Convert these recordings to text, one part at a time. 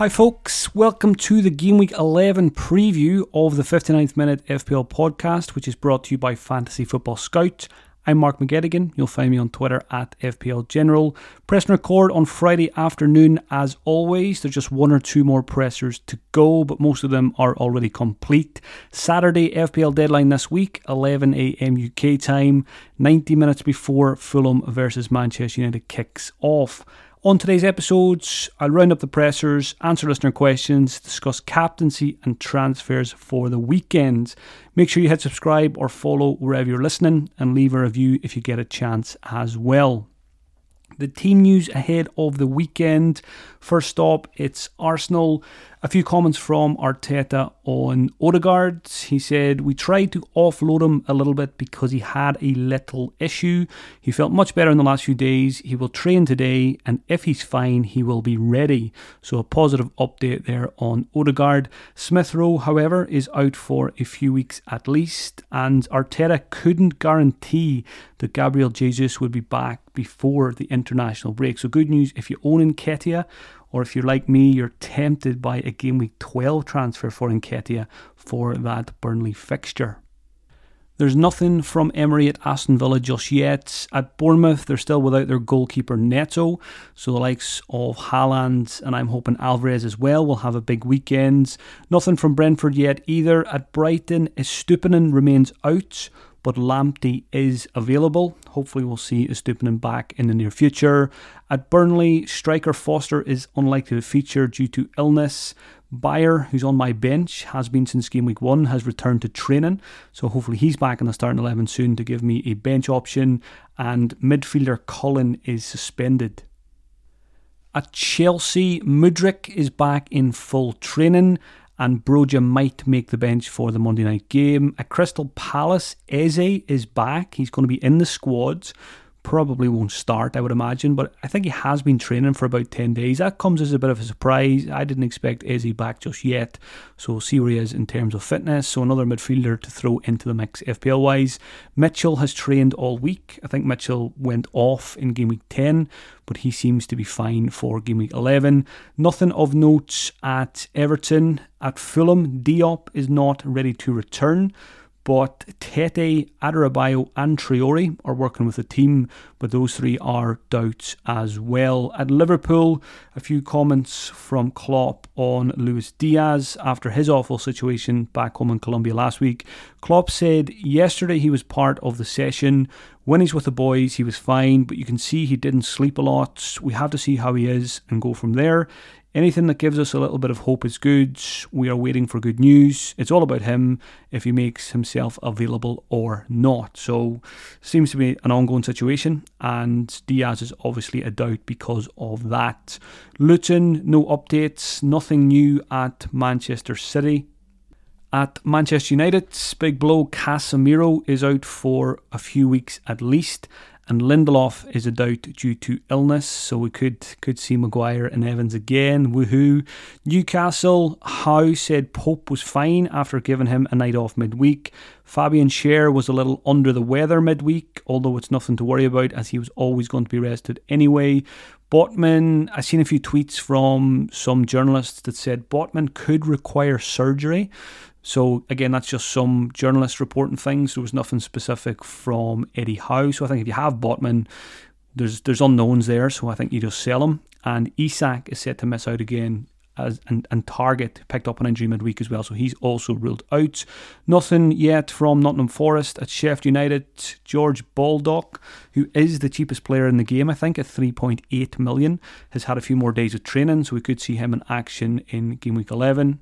Hi, folks. Welcome to the Game Week 11 preview of the 59th Minute FPL podcast, which is brought to you by Fantasy Football Scout. I'm Mark McGettigan. You'll find me on Twitter at FPL General. Press and record on Friday afternoon, as always. There's just one or two more pressers to go, but most of them are already complete. Saturday FPL deadline this week, 11 a.m. UK time, 90 minutes before Fulham versus Manchester United kicks off. On today's episodes, I'll round up the pressers, answer listener questions, discuss captaincy and transfers for the weekend. Make sure you hit subscribe or follow wherever you're listening and leave a review if you get a chance as well. The team news ahead of the weekend. First up, it's Arsenal. A few comments from Arteta on Odegaard. He said, We tried to offload him a little bit because he had a little issue. He felt much better in the last few days. He will train today, and if he's fine, he will be ready. So, a positive update there on Odegaard. Smith Rowe, however, is out for a few weeks at least, and Arteta couldn't guarantee that Gabriel Jesus would be back before the international break. So, good news if you own Nketiah or if you're like me, you're tempted by a game week 12 transfer for Nketiah for that Burnley fixture. There's nothing from Emery at Aston Villa just yet. At Bournemouth, they're still without their goalkeeper Neto, so the likes of Haaland and I'm hoping Alvarez as well will have a big weekend. Nothing from Brentford yet either. At Brighton, Estupiñán remains out but Lamptey is available. Hopefully, we'll see Estupiñán back in the near future. At Burnley, striker Foster is unlikely to feature due to illness. Beyer, who's on my bench, has been since game week one, has returned to training. So hopefully he's back in the starting 11 soon to give me a bench option. And midfielder Cullen is suspended. At Chelsea, Mudryk is back in full training and Broja might make the bench for the Monday night game. At Crystal Palace, Eze is back. He's going to be in the squads. Probably won't start, I would imagine, but I think he has been training for about 10 days. That comes as a bit of a surprise. I didn't expect Eze back just yet, so we'll see where he is in terms of fitness. So, another midfielder to throw into the mix FPL wise. Mitchell has trained all week. I think Mitchell went off in game week 10, but he seems to be fine for game week 11. Nothing of note at Everton. At Fulham, Diop is not ready to return. But Tete, Adarabio, and Traoré are working with a team, but those three are doubts as well. At Liverpool, a few comments from Klopp on Luis Diaz after his awful situation back home in Colombia last week. Klopp said yesterday he was part of the session. When he's with the boys, he was fine, but you can see he didn't sleep a lot. We have to see how he is and go from there. Anything that gives us a little bit of hope is good. We are waiting for good news. It's all about him if he makes himself available or not. So, seems to be an ongoing situation, and Diaz is obviously a doubt because of that. Luton, no updates, nothing new at Manchester City. At Manchester United, big blow Casemiro is out for a few weeks at least and Lindelof is a doubt due to illness, so we could could see Maguire and Evans again. Woohoo! Newcastle, Howe said Pope was fine after giving him a night off midweek. Fabian Schär was a little under the weather midweek, although it's nothing to worry about as he was always going to be rested anyway. Botman, I've seen a few tweets from some journalists that said Botman could require surgery. So again, that's just some journalists reporting things. There was nothing specific from Eddie Howe. So I think if you have Botman, there's there's unknowns there. So I think you just sell him. And Isak is set to miss out again as and, and Targett picked up an injury midweek as well, so he's also ruled out. Nothing yet from Nottingham Forest at Sheffield United. George Baldock, who is the cheapest player in the game, I think, at 3.8 million, has had a few more days of training, so we could see him in action in game week 11.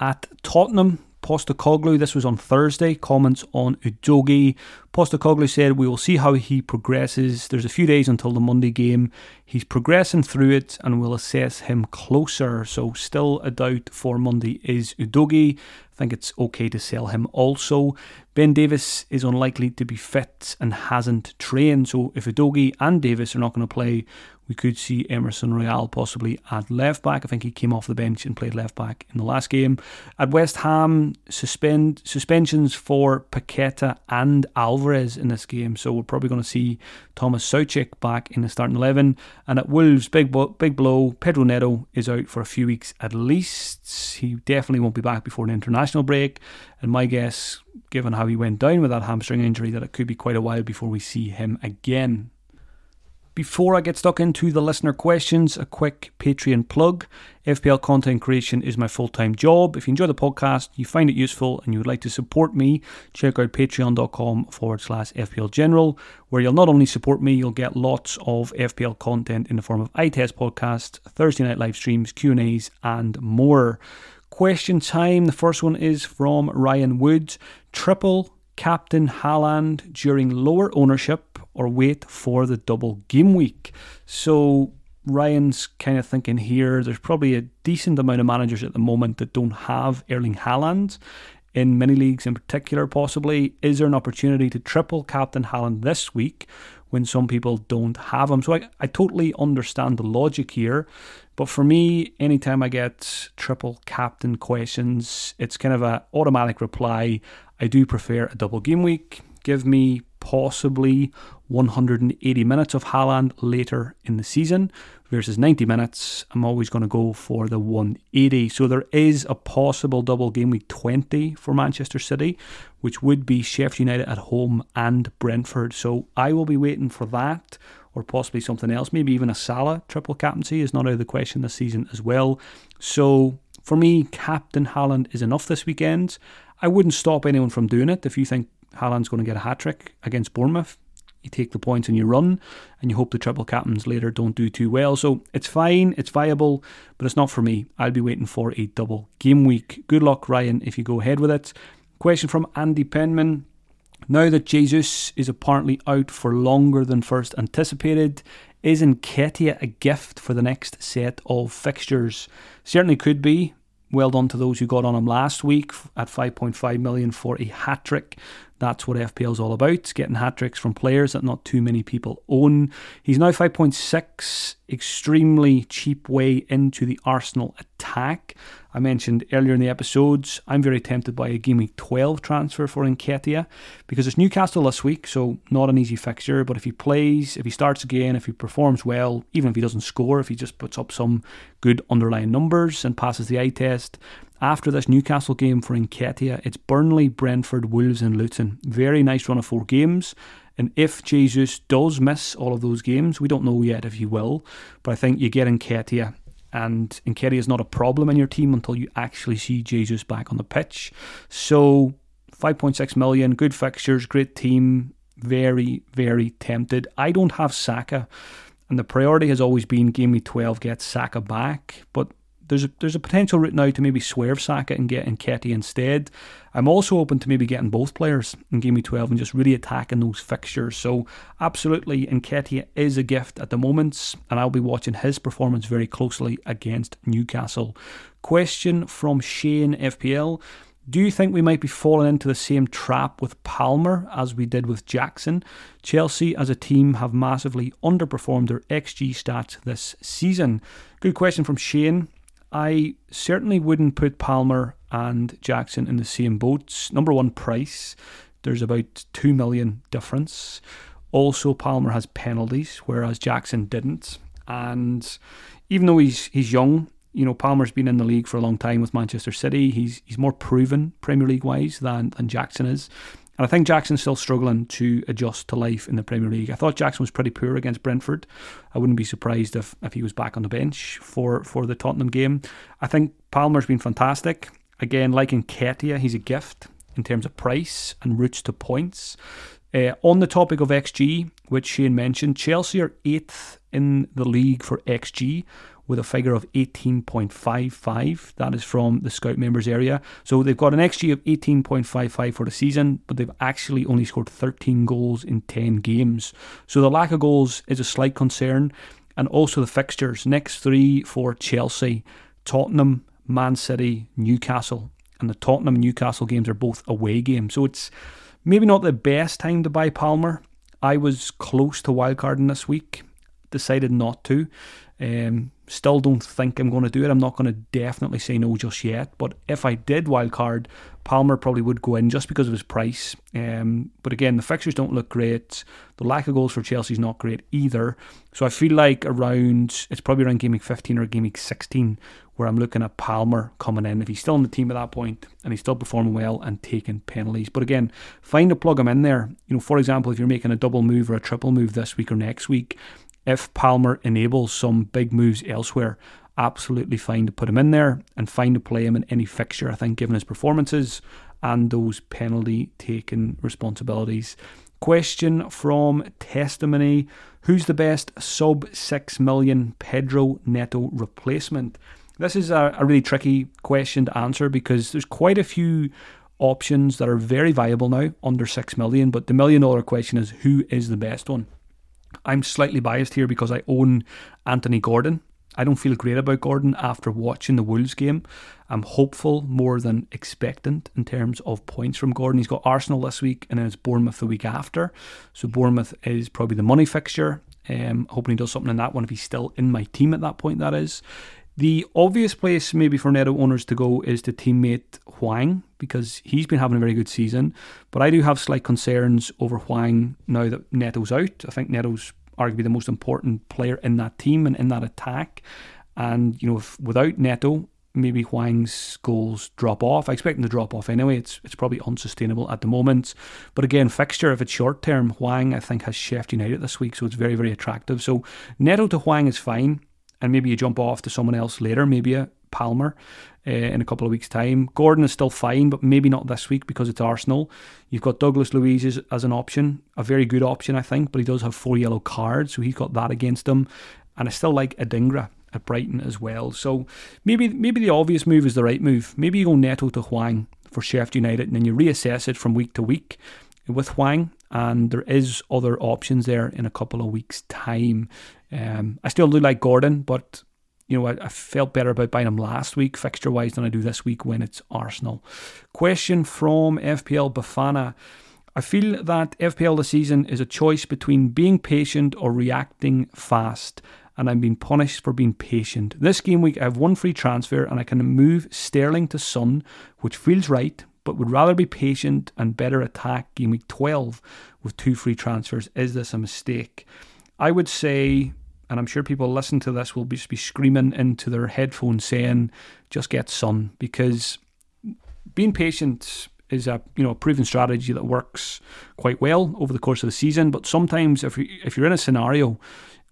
At Tottenham, Postecoglou, This was on Thursday. Comments on Udogie. Postecoglou said, We will see how he progresses. There's a few days until the Monday game. He's progressing through it and we'll assess him closer. So, still a doubt for Monday is Udogie. I think it's okay to sell him also. Ben Davies is unlikely to be fit and hasn't trained. So, if Udogie and Davis are not going to play, we could see Emerson Royal possibly at left back. I think he came off the bench and played left back in the last game. At West Ham, suspend suspensions for Paqueta and Alvarez in this game, so we're probably going to see Thomas Soucek back in the starting eleven. And at Wolves, big big blow. Pedro Neto is out for a few weeks at least. He definitely won't be back before an international break. And my guess, given how he went down with that hamstring injury, that it could be quite a while before we see him again. Before I get stuck into the listener questions, a quick Patreon plug. FPL content creation is my full time job. If you enjoy the podcast, you find it useful, and you would like to support me, check out patreon.com forward slash FPL General, where you'll not only support me, you'll get lots of FPL content in the form of iTest podcasts, Thursday night live streams, Q&As, and more. Question time. The first one is from Ryan Woods. Triple captain Haaland during lower ownership or wait for the double game week. So Ryan's kind of thinking here there's probably a decent amount of managers at the moment that don't have Erling Haaland in many leagues in particular, possibly. Is there an opportunity to triple captain Haaland this week when some people don't have him? So I, I totally understand the logic here. But for me, anytime I get triple captain questions, it's kind of an automatic reply. I do prefer a double game week. Give me possibly 180 minutes of Haaland later in the season versus 90 minutes. I'm always going to go for the 180. So there is a possible double game week 20 for Manchester City, which would be Sheffield United at home and Brentford. So I will be waiting for that or possibly something else. Maybe even a Salah triple captaincy is not out of the question this season as well. So for me, Captain Haaland is enough this weekend. I wouldn't stop anyone from doing it if you think Haaland's going to get a hat trick against Bournemouth you take the points and you run, and you hope the triple captains later don't do too well. So it's fine, it's viable, but it's not for me. I'll be waiting for a double game week. Good luck, Ryan, if you go ahead with it. Question from Andy Penman. Now that Jesus is apparently out for longer than first anticipated, is Nketiah a gift for the next set of fixtures? Certainly could be. Well done to those who got on him last week at 5.5 million for a hat trick. That's what FPL is all about, getting hat tricks from players that not too many people own. He's now 5.6, extremely cheap way into the Arsenal attack. I mentioned earlier in the episodes, I'm very tempted by a Game Week 12 transfer for Nketiah because it's Newcastle this week, so not an easy fixture. But if he plays, if he starts again, if he performs well, even if he doesn't score, if he just puts up some good underlying numbers and passes the eye test, after this Newcastle game for Nketiah, it's Burnley, Brentford, Wolves, and Luton. Very nice run of four games. And if Jesus does miss all of those games, we don't know yet if he will, but I think you get Nketiah. And Nketiah is not a problem in your team until you actually see Jesus back on the pitch. So 5.6 million, good fixtures, great team. Very, very tempted. I don't have Saka, and the priority has always been game week 12 get Saka back, but there's a, there's a potential route now to maybe swerve Saka and get Nketiah instead. I'm also open to maybe getting both players in Game Week 12 and just really attacking those fixtures. So absolutely, Nketiah is a gift at the moment, and I'll be watching his performance very closely against Newcastle. Question from Shane FPL. Do you think we might be falling into the same trap with Palmer as we did with Jackson? Chelsea as a team have massively underperformed their XG stats this season. Good question from Shane. I certainly wouldn't put Palmer and Jackson in the same boats. Number one, price. There's about 2 million difference. Also, Palmer has penalties, whereas Jackson didn't. And even though he's he's young, You know, Palmer's been in the league for a long time with Manchester City. He's he's more proven Premier League wise than, than Jackson is. And I think Jackson's still struggling to adjust to life in the Premier League. I thought Jackson was pretty poor against Brentford. I wouldn't be surprised if, if he was back on the bench for, for the Tottenham game. I think Palmer's been fantastic. Again, like Nketiah, he's a gift in terms of price and routes to points. Uh, on the topic of XG, which Shane mentioned, Chelsea are eighth in the league for XG with a figure of 18.55. That is from the Scout members area. So they've got an XG of 18.55 for the season, but they've actually only scored 13 goals in 10 games. So the lack of goals is a slight concern. And also the fixtures next three for Chelsea Tottenham, Man City, Newcastle. And the Tottenham Newcastle games are both away games. So it's maybe not the best time to buy Palmer. I was close to wildcarding this week, decided not to. Um, still don't think I'm going to do it. I'm not going to definitely say no just yet. But if I did wildcard, Palmer probably would go in just because of his price. Um, but again, the fixtures don't look great. The lack of goals for Chelsea is not great either. So I feel like around, it's probably around game week 15 or game week 16 where I'm looking at Palmer coming in. If he's still in the team at that point and he's still performing well and taking penalties. But again, find a plug him in there. You know, for example, if you're making a double move or a triple move this week or next week, if Palmer enables some big moves elsewhere, absolutely fine to put him in there and fine to play him in any fixture, I think, given his performances and those penalty taking responsibilities. Question from Testimony Who's the best sub 6 million Pedro Neto replacement? This is a, a really tricky question to answer because there's quite a few options that are very viable now under 6 million, but the million dollar question is who is the best one? I'm slightly biased here because I own Anthony Gordon. I don't feel great about Gordon after watching the Wolves game. I'm hopeful more than expectant in terms of points from Gordon. He's got Arsenal this week and then it's Bournemouth the week after. So Bournemouth is probably the money fixture. Um, hoping he does something in that one if he's still in my team at that point, that is. The obvious place maybe for Neto owners to go is to teammate Hwang because he's been having a very good season. But I do have slight concerns over Hwang now that Neto's out. I think Neto's arguably the most important player in that team and in that attack. And, you know, if, without Neto, maybe Hwang's goals drop off. I expect them to drop off anyway. It's it's probably unsustainable at the moment. But again, fixture, if it's short term, Hwang, I think has Sheffield United this week, so it's very, very attractive. So Neto to Hwang is fine and maybe you jump off to someone else later, maybe a Palmer uh, in a couple of weeks' time. Gordon is still fine, but maybe not this week because it's Arsenal. You've got Douglas Luiz as, as an option, a very good option, I think, but he does have four yellow cards, so he's got that against him. And I still like Adingra at Brighton as well. So maybe maybe the obvious move is the right move. Maybe you go Neto to Hwang for Sheffield United, and then you reassess it from week to week with Hwang. and there is other options there in a couple of weeks' time. Um, I still do like Gordon, but you know, I, I, felt better about buying him last week, fixture wise, than I do this week when it's Arsenal. Question from FPL Bafana. I feel that FPL this season is a choice between being patient or reacting fast, and I'm being punished for being patient. This game week, I have one free transfer, and I can move Sterling to Son, which feels right, but would rather be patient and better attack game week 12 with two free transfers. Is this a mistake? I would say and I'm sure people listening to this will be, be screaming into their headphones saying, "Just get Son," because being patient is a you know a proven strategy that works quite well over the course of the season. But sometimes, if you, if you're in a scenario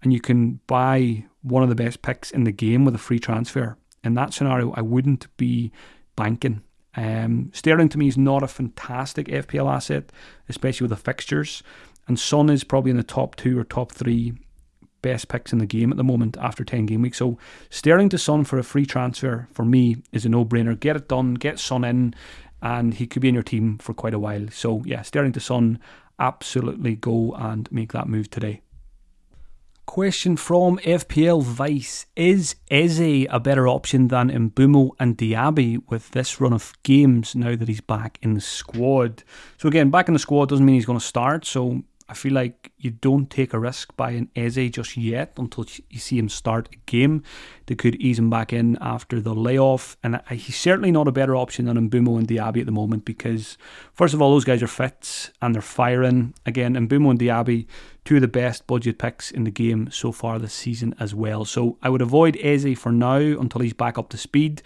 and you can buy one of the best picks in the game with a free transfer, in that scenario, I wouldn't be banking. Um, Sterling to me is not a fantastic FPL asset, especially with the fixtures. And Son is probably in the top two or top three best picks in the game at the moment after 10 game weeks. So Sterling to Son for a free transfer for me is a no brainer. Get it done, get Son in, and he could be in your team for quite a while. So yeah, Sterling to Son, absolutely go and make that move today. Question from FPL Vice Is Eze a better option than Mbeumo and Diaby with this run of games now that he's back in the squad? So, again, back in the squad doesn't mean he's going to start. So, I feel like you don't take a risk buying Eze just yet until you see him start a game. They could ease him back in after the layoff, and he's certainly not a better option than Mbeumo and Diaby at the moment because, first of all, those guys are fit and they're firing. Again, Mbeumo and Diaby, two of the best budget picks in the game so far this season as well. So I would avoid Eze for now until he's back up to speed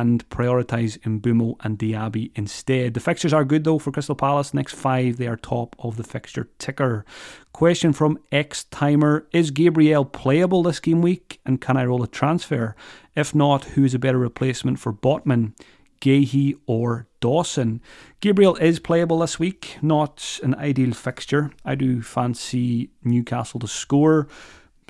and prioritise Mbeumo and Diaby instead. The fixtures are good though for Crystal Palace. Next five, they are top of the fixture ticker. Question from X Timer Is Gabriel playable this game week and can I roll a transfer? If not, who is a better replacement for Botman? Guéhi or Dawson. Gabriel is playable this week, not an ideal fixture. I do fancy Newcastle to score.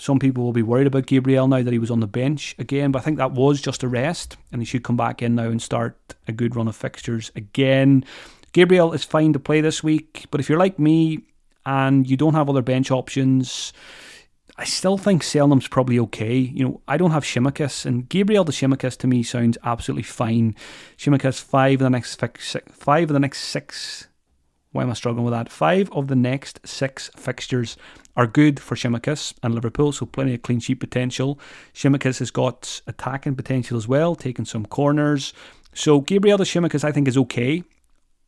Some people will be worried about Gabriel now that he was on the bench again, but I think that was just a rest, and he should come back in now and start a good run of fixtures again. Gabriel is fine to play this week, but if you're like me and you don't have other bench options, I still think Selnam's probably okay. You know, I don't have Tsimikas, and Gabriel to Tsimikas to me sounds absolutely fine. Tsimikas five of the next five of the next six. Why am I struggling with that? Five of the next six fixtures are good for Tsimikas and Liverpool, so plenty of clean sheet potential. Tsimikas has got attacking potential as well, taking some corners. So Gabriel de Tsimikas, I think, is okay.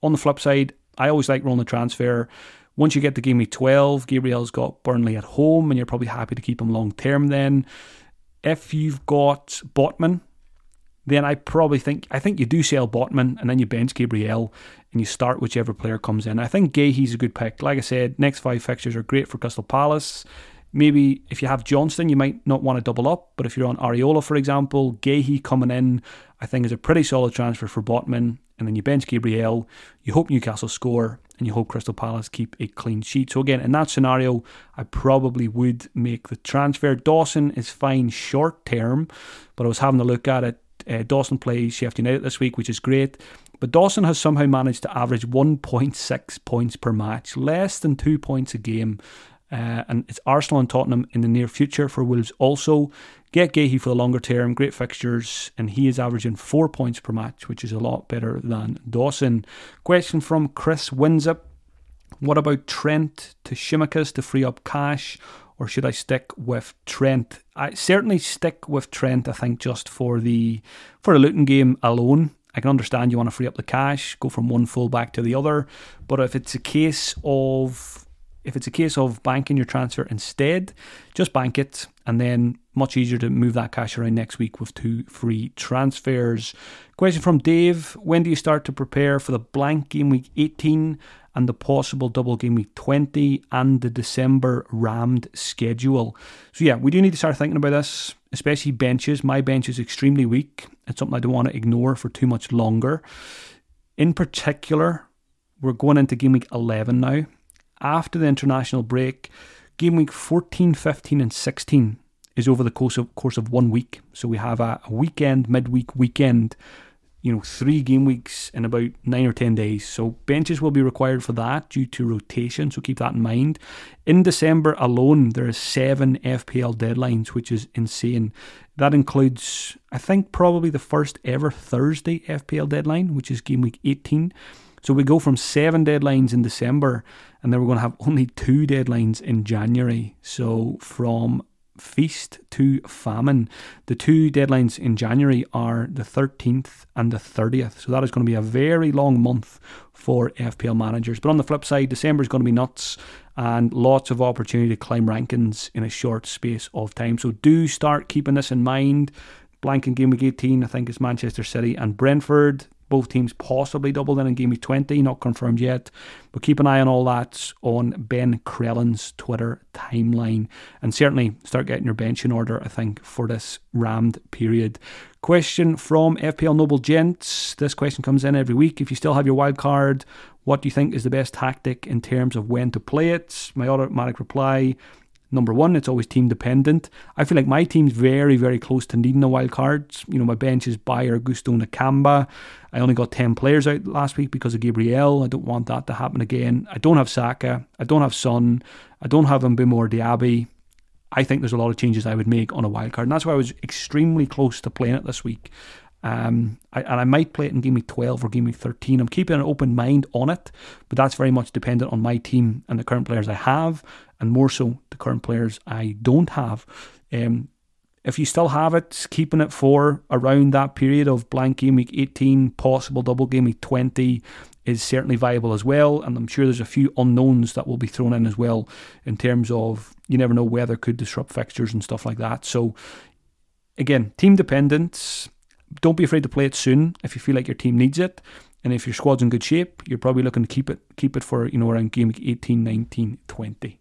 On the flip side, I always like rolling the transfer. Once you get to game week 12, Gabriel's got Burnley at home, and you're probably happy to keep him long term then. If you've got Botman, then I probably think I think you do sell Botman and then you bench Gabriel and you start whichever player comes in. I think Guéhi's a good pick. Like I said, next five fixtures are great for Crystal Palace. Maybe if you have Johnstone, you might not want to double up, but if you're on Areola, for example, Guéhi coming in, I think is a pretty solid transfer for Botman. And then you bench Gabriel, you hope Newcastle score, and you hope Crystal Palace keep a clean sheet. So again, in that scenario, I probably would make the transfer. Dawson is fine short term, but I was having a look at it uh, Dawson plays Sheffield United this week, which is great. But Dawson has somehow managed to average 1.6 points per match, less than two points a game. Uh, and it's Arsenal and Tottenham in the near future for Wolves also. Get Guéhi for the longer term, great fixtures, and he is averaging four points per match, which is a lot better than Dawson. Question from Chris Winsup. What about Trent to Tsimikas to free up cash? Or should I stick with Trent? I certainly stick with Trent. I think just for the for a Luton game alone. I can understand you want to free up the cash, go from one fullback to the other, but if it's a case of if it's a case of banking your transfer instead, just bank it and then much easier to move that cash around next week with two free transfers. Question from Dave When do you start to prepare for the blank game week 18 and the possible double game week 20 and the December rammed schedule. So, yeah, we do need to start thinking about this, especially benches. My bench is extremely weak. It's something I don't want to ignore for too much longer. In particular, we're going into game week 11 now. After the international break, game week 14, 15, and 16 is over the course of course of one week. So we have a, a weekend, midweek, weekend you know, three game weeks in about nine or 10 days. So benches will be required for that due to rotation. So keep that in mind. In December alone, there are seven FPL deadlines, which is insane. That includes, I think, probably the first ever Thursday FPL deadline, which is game week 18. So we go from seven deadlines in December, and then we're going to have only two deadlines in January. So from feast to famine. The two deadlines in January are the 13th and the 30th. So that is going to be a very long month for FPL managers. But on the flip side, December is going to be nuts and lots of opportunity to climb rankings in a short space of time. So do start keeping this in mind. Blank in game week 18, I think, is Manchester City and Brentford. Both teams possibly doubled in in game week 20, not confirmed yet. But keep an eye on all that on Ben Crellin's Twitter timeline. And certainly start getting your bench in order, I think, for this rammed period. Question from FPL Noble Gents. This question comes in every week. If you still have your wild card, what do you think is the best tactic in terms of when to play it? My automatic reply Number one, it's always team dependent. I feel like my team's very, very close to needing a wild card. You know, my bench is Beyer, Gusto, Nakamba. I only got 10 players out last week because of Gabriel. I don't want that to happen again. I don't have Saka. I don't have Son. I don't have Mbeumo or Diaby. I think there's a lot of changes I would make on a wild card. And that's why I was extremely close to playing it this week. Um, I, and I might play it in game week 12 or game week 13. I'm keeping an open mind on it, but that's very much dependent on my team and the current players I have, and more so the current players I don't have. Um, if you still have it, keeping it for around that period of blank game week 18, possible double game week 20 is certainly viable as well. And I'm sure there's a few unknowns that will be thrown in as well in terms of you never know weather could disrupt fixtures and stuff like that. So, again, team dependent. Don't be afraid to play it soon if you feel like your team needs it. And if your squad's in good shape, you're probably looking to keep it keep it for, you know, around game week 18, 19, 20.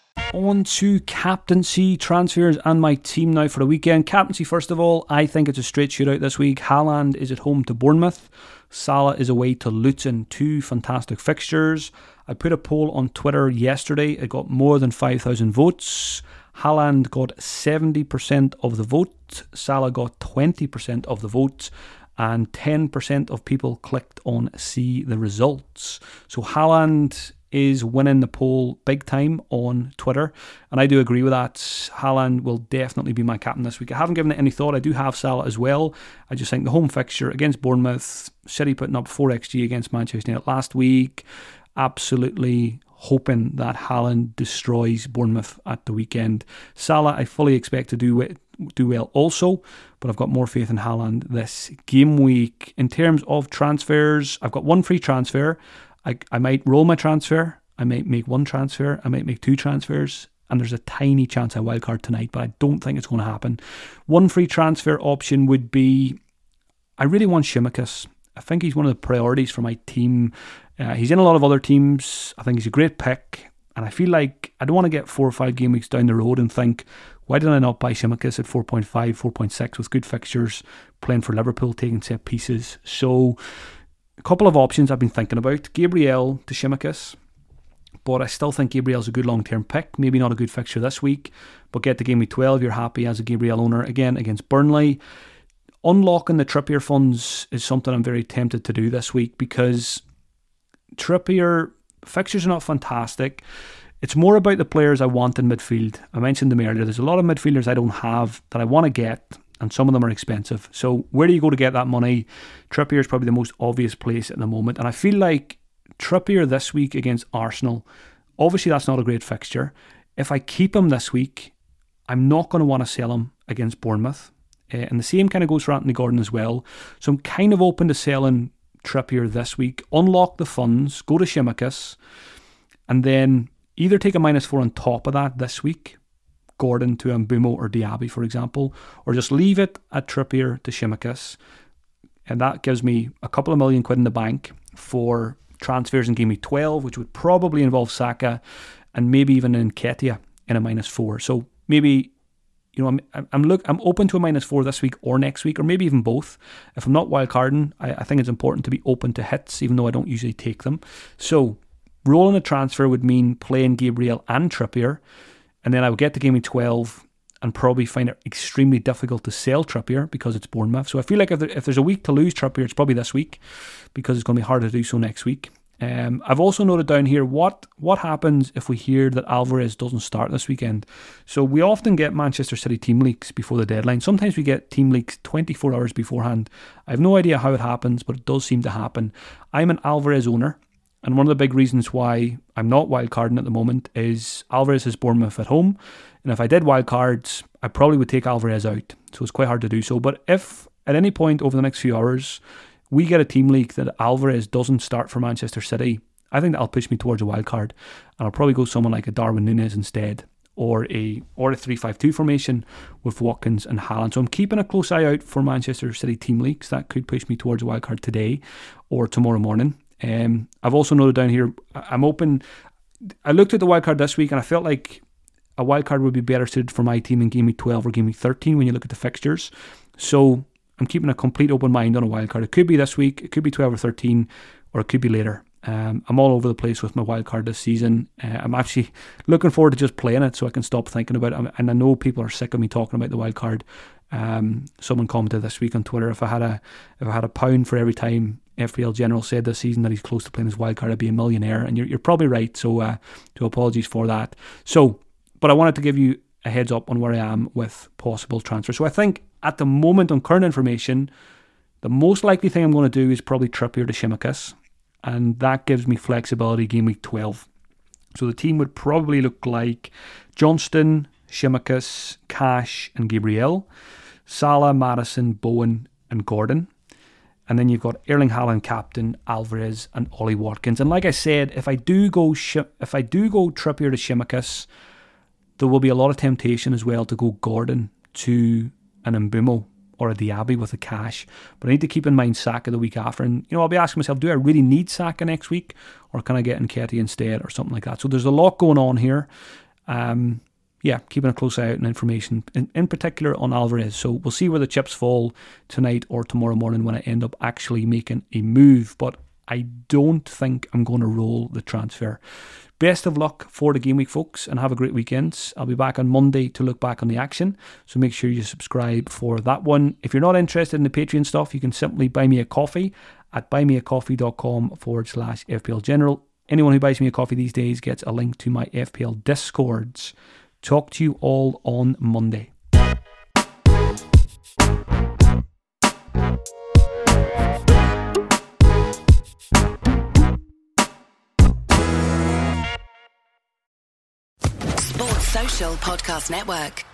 On to captaincy transfers and my team now for the weekend. Captaincy, first of all, I think it's a straight shootout this week. Haaland is at home to Bournemouth. Salah is away to Luton. Two fantastic fixtures. I put a poll on Twitter yesterday. It got more than 5,000 votes. Haaland got 70% of the vote. Salah got 20% of the vote. And 10% of people clicked on see the results. So Haaland is winning the poll big time on Twitter, and I do agree with that. Haaland will definitely be my captain this week. I haven't given it any thought. I do have Salah as well. I just think the home fixture against Bournemouth, City putting up 4xg against Manchester United last week, absolutely hoping that Haaland destroys Bournemouth at the weekend. Salah, I fully expect to do it do well also, but I've got more faith in Haaland this game week. In terms of transfers, I've got one free transfer. I, I might roll my transfer. I might make one transfer. I might make two transfers. And there's a tiny chance I wildcard tonight, but I don't think it's going to happen. One free transfer option would be I really want Tsimikas. I think he's one of the priorities for my team. Uh, he's in a lot of other teams. I think he's a great pick. And I feel like I don't want to get four or five game weeks down the road and think, why did I not buy Tsimikas at 4.5, 4.6 with good fixtures, playing for Liverpool, taking set pieces? So, a couple of options I've been thinking about Gabriel to Tsimikas, but I still think Gabriel's a good long term pick. Maybe not a good fixture this week, but get the game week 12, you're happy as a Gabriel owner again against Burnley. Unlocking the Trippier funds is something I'm very tempted to do this week because Trippier fixtures are not fantastic. It's more about the players I want in midfield. I mentioned them earlier. There's a lot of midfielders I don't have that I want to get, and some of them are expensive. So where do you go to get that money? Trippier is probably the most obvious place at the moment, and I feel like Trippier this week against Arsenal. Obviously, that's not a great fixture. If I keep him this week, I'm not going to want to sell him against Bournemouth. Uh, and the same kind of goes for Anthony Gordon as well. So I'm kind of open to selling Trippier this week, unlock the funds, go to Tsimikas, and then either take a minus four on top of that this week, Gordon to Mbeumo or Diaby, for example, or just leave it at Trippier to Tsimikas. And that gives me a couple of million quid in the bank for transfers in game week 12, which would probably involve Saka and maybe even Nketiah in a minus four. So maybe you know, I'm I'm look I'm open to a minus four this week or next week or maybe even both. If I'm not wildcarding, I, I think it's important to be open to hits, even though I don't usually take them. So rolling a transfer would mean playing Gabriel and Trippier, and then I would get to game week twelve and probably find it extremely difficult to sell Trippier because it's Bournemouth. So I feel like if, there, if there's a week to lose Trippier, it's probably this week because it's going to be hard to do so next week. Um, I've also noted down here what what happens if we hear that Alvarez doesn't start this weekend. So we often get Manchester City team leaks before the deadline. Sometimes we get team leaks 24 hours beforehand. I have no idea how it happens, but it does seem to happen. I'm an Alvarez owner, and one of the big reasons why I'm not wildcarding at the moment is Alvarez has Bournemouth at home, and if I did wildcards, I probably would take Alvarez out. So it's quite hard to do so. But if at any point over the next few hours we get a team leak that Alvarez doesn't start for Manchester City, I think that'll push me towards a wild card, and I'll probably go someone like a Darwin Nunez instead, or a or a three five two formation with Watkins and Haaland. So I'm keeping a close eye out for Manchester City team leaks that could push me towards a wild card today or tomorrow morning. Um, I've also noted down here I'm open. I looked at the wild card this week and I felt like a wild card would be better suited for my team in game week 12 or game week 13 when you look at the fixtures. So I'm keeping a complete open mind on a wild card. It could be this week, it could be 12 or 13, or it could be later. Um, I'm all over the place with my wild card this season. Uh, I'm actually looking forward to just playing it so I can stop thinking about it. And I know people are sick of me talking about the wild card. Um, someone commented this week on Twitter if I had a if I had a pound for every time FPL General said this season that he's close to playing his wild card, I'd be a millionaire. And you're, you're probably right. So, uh, to apologies for that. So, but I wanted to give you a heads up on where I am with possible transfers. So, I think at the moment, on current information, the most likely thing I'm going to do is probably Trippier to Tsimikas and that gives me flexibility game week 12. So the team would probably look like Johnstone, Tsimikas, Cash, and Gabriel, Salah, Maddison, Bowen, and Gordon. And then you've got Erling Haaland, captain, Alvarez, and Ollie Watkins. And like I said, if I do go if I do go Trippier to Tsimikas, there will be a lot of temptation as well to go Gordon to an Mbeumo or a Diaby with the cash. But I need to keep in mind Saka the week after. And, you know, I'll be asking myself, do I really need Saka next week? Or can I get Nketiah instead or something like that? So there's a lot going on here. Um, yeah, keeping a close eye out on information, in, in particular on Alvarez. So we'll see where the chips fall tonight or tomorrow morning when I end up actually making a move. But I don't think I'm going to roll the transfer. Best of luck for the game week, folks, and have a great weekend. I'll be back on Monday to look back on the action, so make sure you subscribe for that one. If you're not interested in the Patreon stuff, you can simply buy me a coffee at buymeacoffee.com forward slash FPL General. Anyone who buys me a coffee these days gets a link to my FPL Discords. Talk to you all on Monday. Sports Social Podcast Network.